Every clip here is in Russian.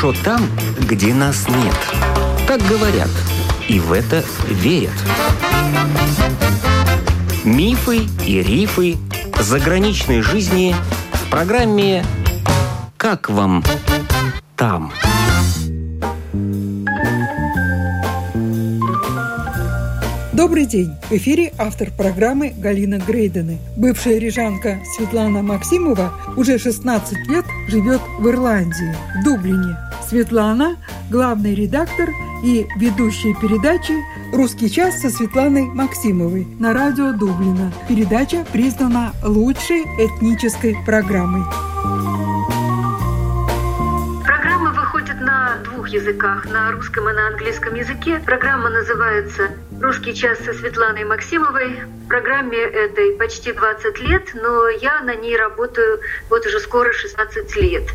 хорошо там, где нас нет. Так говорят, и в это верят. Мифы и рифы заграничной жизни в программе «Как вам там?». Добрый день! В эфире автор программы Галина Грейдены. Бывшая рижанка Светлана Максимова уже 16 лет живет в Ирландии, в Дублине. Светлана – главный редактор и ведущая передачи «Русский час» со Светланой Максимовой на радио Дублина. Передача признана лучшей этнической программой. языках, на русском и на английском языке. Программа называется «Русский час» со Светланой Максимовой. Программе этой почти 20 лет, но я на ней работаю вот уже скоро 16 лет.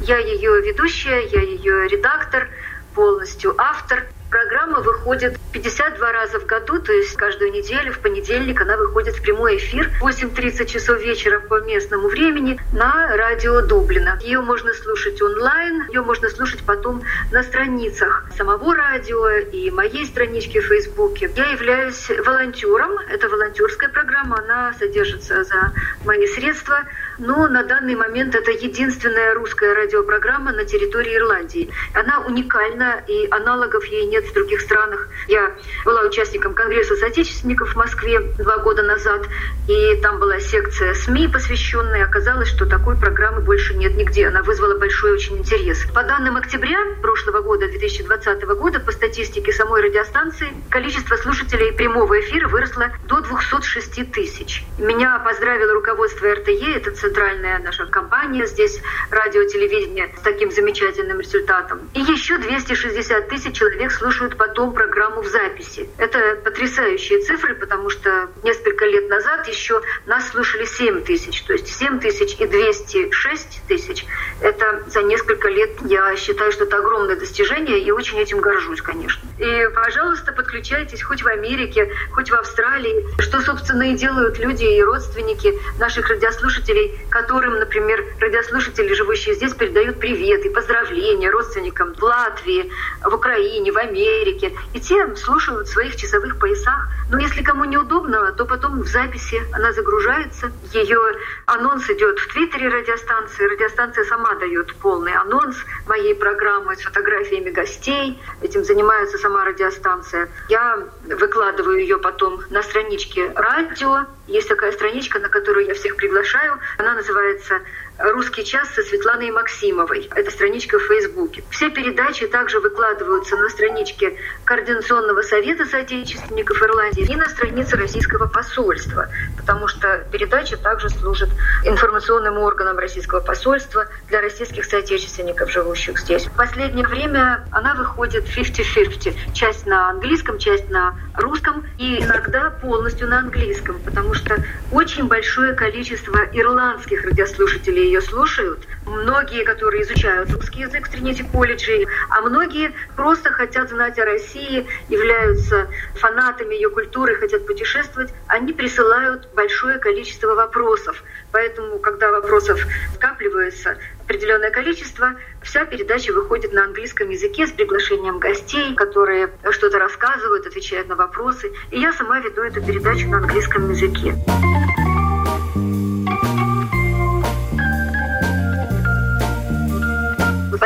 Я ее ведущая, я ее редактор, полностью автор – Программа выходит 52 раза в году, то есть каждую неделю в понедельник она выходит в прямой эфир в 8.30 часов вечера по местному времени на радио Дублина. Ее можно слушать онлайн, ее можно слушать потом на страницах самого радио и моей странички в Фейсбуке. Я являюсь волонтером, это волонтерская программа, она содержится за мои средства, но на данный момент это единственная русская радиопрограмма на территории Ирландии. Она уникальна, и аналогов ей нет в других странах. Я была участником Конгресса соотечественников в Москве два года назад, и там была секция СМИ посвященная. Оказалось, что такой программы больше нет нигде. Она вызвала большой очень интерес. По данным октября прошлого года, 2020 года, по статистике самой радиостанции, количество слушателей прямого эфира выросло до 206 тысяч. Меня поздравило руководство РТЕ, это центральная наша компания здесь, радио, телевидение, с таким замечательным результатом. И еще 260 тысяч человек слушают потом программу в записи. Это потрясающие цифры, потому что несколько лет назад еще нас слушали 7 тысяч. То есть 7 тысяч и 206 тысяч – это за несколько лет, я считаю, что это огромное достижение, и очень этим горжусь, конечно. И, пожалуйста, подключайтесь хоть в Америке, хоть в Австралии, что, собственно, и делают люди и родственники наших радиослушателей, которым, например, радиослушатели, живущие здесь, передают привет и поздравления родственникам в Латвии, в Украине, в Америке, и те слушают в своих часовых поясах. Но если кому неудобно, то потом в записи она загружается. Ее анонс идет в Твиттере радиостанции. Радиостанция сама дает полный анонс моей программы с фотографиями гостей. Этим занимается сама радиостанция. Я выкладываю ее потом на страничке радио. Есть такая страничка, на которую я всех приглашаю. Она называется «Русский час» со Светланой Максимовой. Это страничка в Фейсбуке. Все передачи также выкладываются на страничке Координационного совета соотечественников Ирландии и на странице Российского посольства, потому что передача также служит информационным органом Российского посольства для российских соотечественников, живущих здесь. В последнее время она выходит 50-50. Часть на английском, часть на русском и иногда полностью на английском, потому что очень большое количество ирландских радиослушателей ее слушают. Многие, которые изучают русский язык в Тринити колледже, а многие просто хотят знать о России, являются фанатами ее культуры, хотят путешествовать, они присылают большое количество вопросов. Поэтому, когда вопросов скапливается определенное количество, вся передача выходит на английском языке с приглашением гостей, которые что-то рассказывают, отвечают на вопросы. И я сама веду эту передачу на английском языке.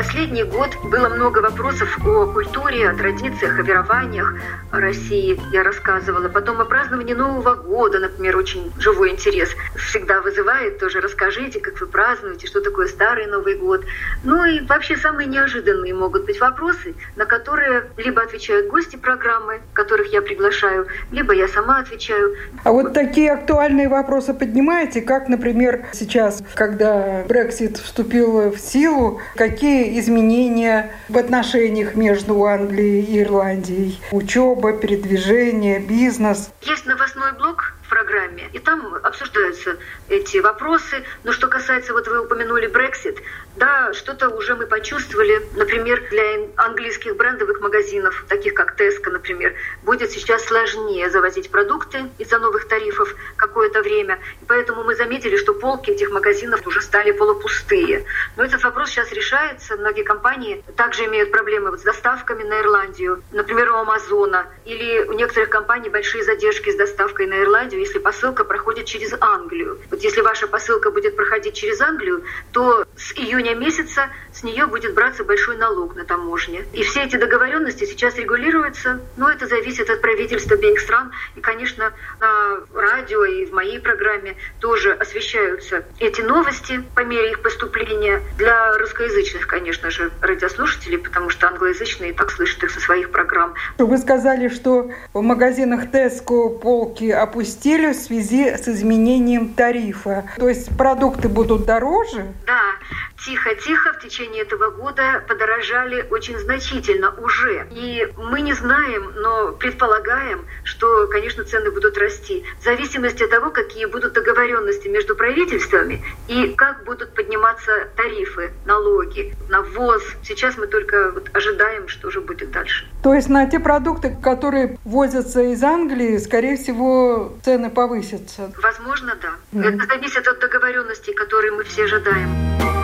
Последний год было много вопросов о культуре, о традициях, о верованиях России. Я рассказывала. Потом о праздновании Нового года, например, очень живой интерес всегда вызывает. Тоже расскажите, как вы празднуете, что такое Старый Новый год. Ну и вообще самые неожиданные могут быть вопросы, на которые либо отвечают гости программы, которых я приглашаю, либо я сама отвечаю. А вот такие актуальные вопросы поднимаете, как, например, сейчас, когда Брексит вступил в силу, какие изменения в отношениях между Англией и Ирландией? Учеба, передвижение, бизнес? Есть новостной блок в программе. И там обсуждаются эти вопросы. Но что касается, вот вы упомянули Brexit, да, что-то уже мы почувствовали. Например, для английских брендовых магазинов, таких как Tesco, например, будет сейчас сложнее завозить продукты из-за новых тарифов какое-то время. И поэтому мы заметили, что полки этих магазинов уже стали полупустые. Но этот вопрос сейчас решается. Многие компании также имеют проблемы вот с доставками на Ирландию. Например, у Амазона или у некоторых компаний большие задержки с доставкой на Ирландию, если посылка проходит через Англию. Вот если ваша посылка будет проходить через Англию, то с июня месяца с нее будет браться большой налог на таможне. И все эти договоренности сейчас регулируются, но это зависит от правительства обеих стран. И, конечно, на радио и в моей программе тоже освещаются эти новости по мере их поступления для русскоязычных, конечно же, радиослушателей, потому что англоязычные и так слышат их со своих программ. Вы сказали, что в магазинах Tesco полки опустили в связи с изменением тарифа. То есть продукты будут дороже? Да, тихо-тихо в течение этого года подорожали очень значительно уже. И мы не знаем, но предполагаем, что, конечно, цены будут расти. В зависимости от того, какие будут договоренности между правительствами и как будут подниматься тарифы, налоги, на ввоз. Сейчас мы только вот ожидаем, что же будет дальше. То есть на те продукты, которые возятся из Англии, скорее всего, цены повысятся? Возможно, да. Mm. Это зависит от договоренностей, которые мы все ожидаем.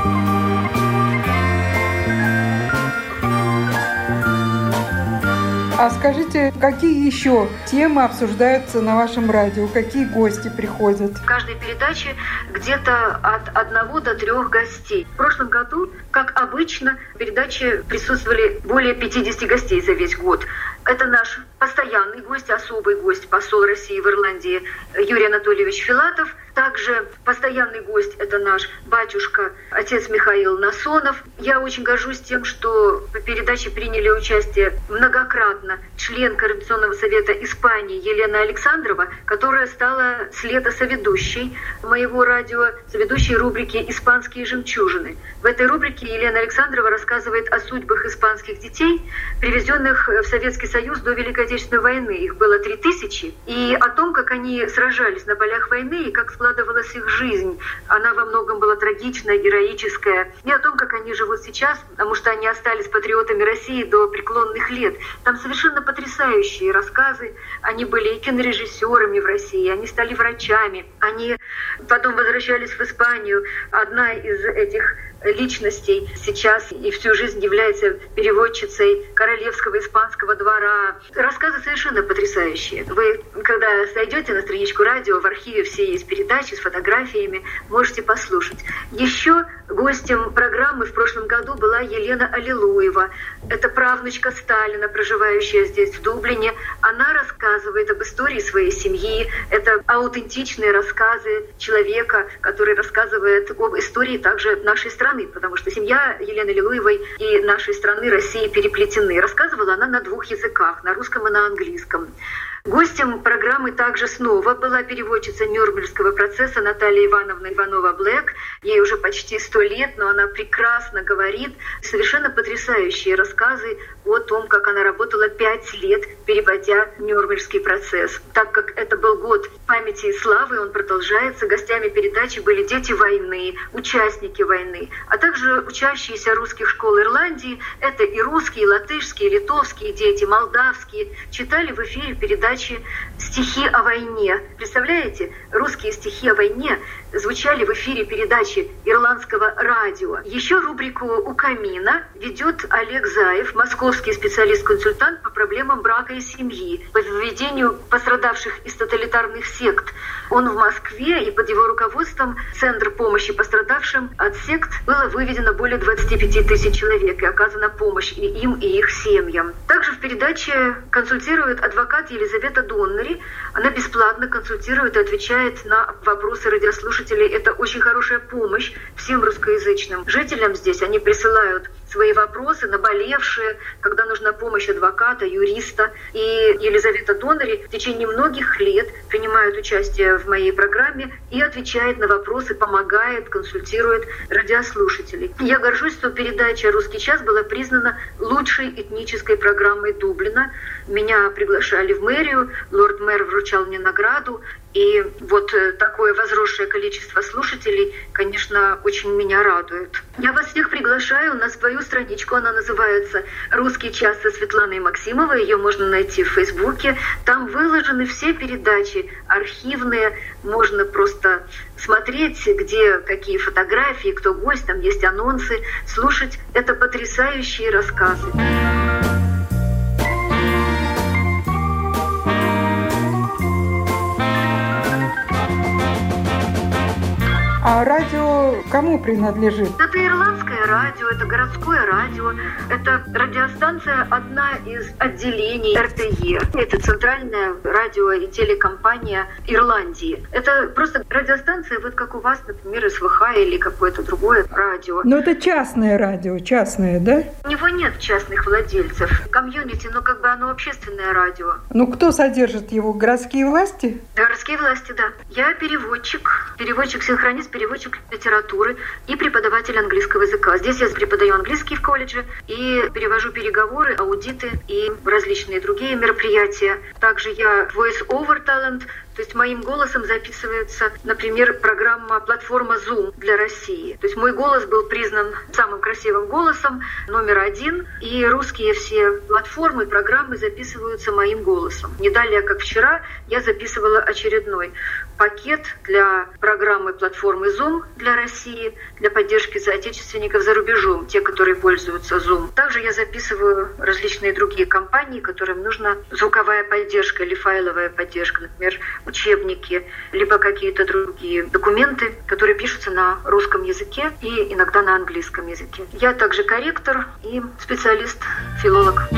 А скажите, какие еще темы обсуждаются на вашем радио? Какие гости приходят? В каждой передаче где-то от одного до трех гостей. В прошлом году, как обычно, в передаче присутствовали более 50 гостей за весь год. Это наш постоянный гость, особый гость, посол России в Ирландии Юрий Анатольевич Филатов – также постоянный гость – это наш батюшка, отец Михаил Насонов. Я очень горжусь тем, что в передаче приняли участие многократно член Координационного совета Испании Елена Александрова, которая стала с лета соведущей моего радио, соведущей рубрики «Испанские жемчужины». В этой рубрике Елена Александрова рассказывает о судьбах испанских детей, привезенных в Советский Союз до Великой Отечественной войны. Их было три тысячи. И о том, как они сражались на полях войны и как складывалась их жизнь. Она во многом была трагичная, героическая. И о том, как они живут сейчас, потому что они остались патриотами России до преклонных лет. Там совершенно потрясающие рассказы. Они были и кинорежиссерами в России, они стали врачами. Они потом возвращались в Испанию. Одна из этих личностей сейчас и всю жизнь является переводчицей королевского испанского двора. Рассказы совершенно потрясающие. Вы, когда зайдете на страничку радио, в архиве все есть передачи с фотографиями, можете послушать. Еще гостем программы в прошлом году была Елена Аллилуева. Это правнучка Сталина, проживающая здесь, в Дублине. Она рассказывает об истории своей семьи. Это аутентичные рассказы человека, который рассказывает об истории также нашей страны потому что семья Елены Лилуевой и нашей страны России переплетены. Рассказывала она на двух языках, на русском и на английском. Гостем программы также снова была переводчица Нюрнбергского процесса Наталья Ивановна Иванова-Блэк. Ей уже почти сто лет, но она прекрасно говорит совершенно потрясающие рассказы о том, как она работала пять лет, переводя Нюрнбергский процесс. Так как это был год памяти и славы, он продолжается. Гостями передачи были дети войны, участники войны, а также учащиеся русских школ Ирландии. Это и русские, и латышские, и литовские дети, молдавские. Читали в эфире передачи передачи «Стихи о войне». Представляете, русские стихи о войне звучали в эфире передачи ирландского радио. Еще рубрику «У камина» ведет Олег Заев, московский специалист-консультант по проблемам брака и семьи, по введению пострадавших из тоталитарных сект. Он в Москве, и под его руководством Центр помощи пострадавшим от сект было выведено более 25 тысяч человек, и оказана помощь и им, и их семьям. Также в передаче консультирует адвокат Елизавета Доннери. Она бесплатно консультирует и отвечает на вопросы радиослушателей слушателей это очень хорошая помощь всем русскоязычным жителям здесь. Они присылают свои вопросы, наболевшие, когда нужна помощь адвоката, юриста. И Елизавета Донори в течение многих лет принимает участие в моей программе и отвечает на вопросы, помогает, консультирует радиослушателей. Я горжусь, что передача «Русский час» была признана лучшей этнической программой Дублина. Меня приглашали в мэрию, лорд-мэр вручал мне награду, И вот э, такое возросшее количество слушателей, конечно, очень меня радует. Я вас всех приглашаю на свою страничку. Она называется «Русский час» со Светланой Максимовой. Ее можно найти в Фейсбуке. Там выложены все передачи архивные. Можно просто смотреть, где какие фотографии, кто гость, там есть анонсы, слушать. Это потрясающие рассказы. А радио кому принадлежит? Это ирландское радио, это городское радио, это радиостанция одна из отделений RTE. Это центральная радио и телекомпания Ирландии. Это просто радиостанция, вот как у вас, например, SWH или какое-то другое радио. Но это частное радио, частное, да? У него нет частных владельцев. Community, но как бы оно общественное радио. Ну кто содержит его? Городские власти? Городские власти, да. Я переводчик, переводчик-синхронист переводчик литературы и преподаватель английского языка. Здесь я преподаю английский в колледже и перевожу переговоры, аудиты и различные другие мероприятия. Также я voice-over talent, то есть моим голосом записывается, например, программа платформа Zoom для России. То есть мой голос был признан самым красивым голосом, номер один, и русские все платформы, программы записываются моим голосом. Не далее, как вчера, я записывала очередной пакет для программы платформы Zoom для России, для поддержки соотечественников за рубежом, те, которые пользуются Zoom. Также я записываю различные другие компании, которым нужна звуковая поддержка или файловая поддержка, например, учебники, либо какие-то другие документы, которые пишутся на русском языке и иногда на английском языке. Я также корректор и специалист-филолог.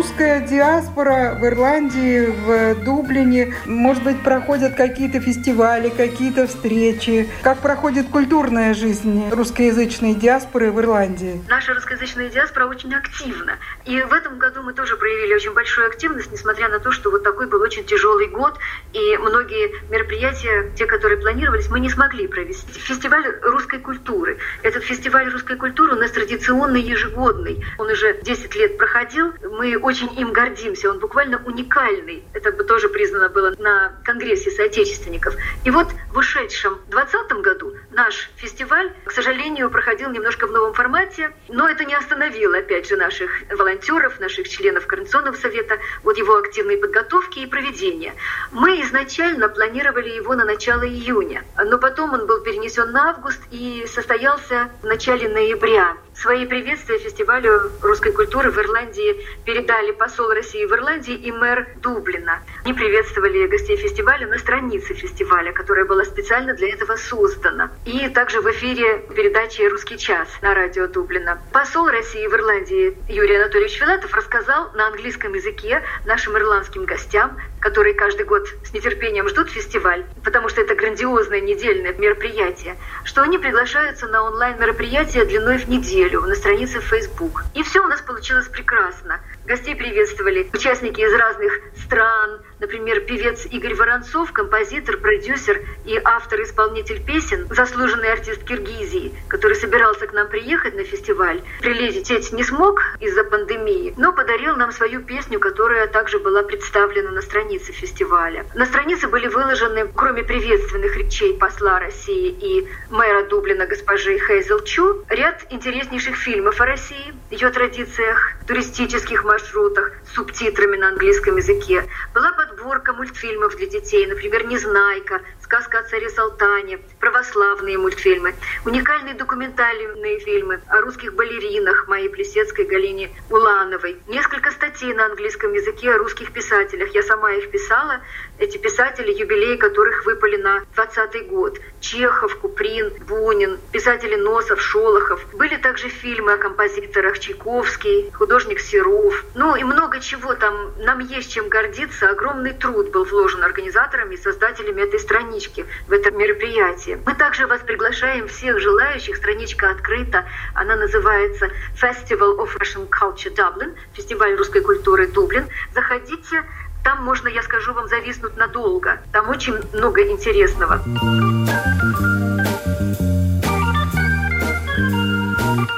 Русская диаспора в Ирландии, в Дублине, может быть, проходят какие-то фестивали, какие-то встречи. Как проходит культурная жизнь русскоязычной диаспоры в Ирландии? Наша русскоязычная диаспора очень активна. И в этом году мы тоже проявили очень большую активность, несмотря на то, что вот такой был очень тяжелый год, и многие мероприятия, те, которые планировались, мы не смогли провести. Фестиваль русской культуры. Этот фестиваль русской культуры у нас традиционный, ежегодный. Он уже 10 лет проходил. Мы очень им гордимся, он буквально уникальный. Это бы тоже признано было на Конгрессе соотечественников. И вот в ушедшем 2020 году наш фестиваль, к сожалению, проходил немножко в новом формате, но это не остановило, опять же, наших волонтеров, наших членов Координационного совета, вот его активной подготовки и проведения. Мы изначально планировали его на начало июня, но потом он был перенесен на август и состоялся в начале ноября. Свои приветствия фестивалю русской культуры в Ирландии передали посол России в Ирландии и мэр Дублина. Они приветствовали гостей фестиваля на странице фестиваля, которая была специально для этого создана. И также в эфире передачи «Русский час» на радио Дублина. Посол России в Ирландии Юрий Анатольевич Филатов рассказал на английском языке нашим ирландским гостям, которые каждый год с нетерпением ждут фестиваль, потому что это грандиозное недельное мероприятие, что они приглашаются на онлайн-мероприятие длиной в неделю на странице Facebook. И все у нас получилось прекрасно. Гостей приветствовали. Участники из разных стран, например, певец Игорь Воронцов, композитор, продюсер и автор-исполнитель песен, заслуженный артист Киргизии, который собирался к нам приехать на фестиваль. Прилететь не смог из-за пандемии, но подарил нам свою песню, которая также была представлена на странице фестиваля. На странице были выложены, кроме приветственных речей посла России и мэра Дублина госпожи Хейзел Чу, ряд интереснейших фильмов о России, ее традициях, туристических маршрутах субтитрами на английском языке. Была подборка мультфильмов для детей, например, «Незнайка», «Сказка о царе Салтане», православные мультфильмы, уникальные документальные фильмы о русских балеринах моей Плесецкой Галине Улановой, несколько статей на английском языке о русских писателях. Я сама их писала, эти писатели, юбилеи которых выпали на 20 год. Чехов, Куприн, Бунин, писатели Носов, Шолохов. Были также фильмы о композиторах Чайковский, художник Серов. Ну и много чего там. Нам есть чем гордиться. Огромный труд был вложен организаторами и создателями этой странички в это мероприятие. Мы также вас приглашаем всех желающих. Страничка открыта. Она называется Festival of Russian Culture Dublin, фестиваль русской культуры Дублин. Заходите, там можно, я скажу вам, зависнуть надолго. Там очень много интересного.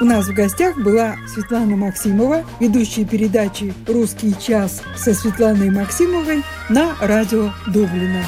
У нас в гостях была Светлана Максимова, ведущая передачи «Русский час» со Светланой Максимовой на радио Дублина.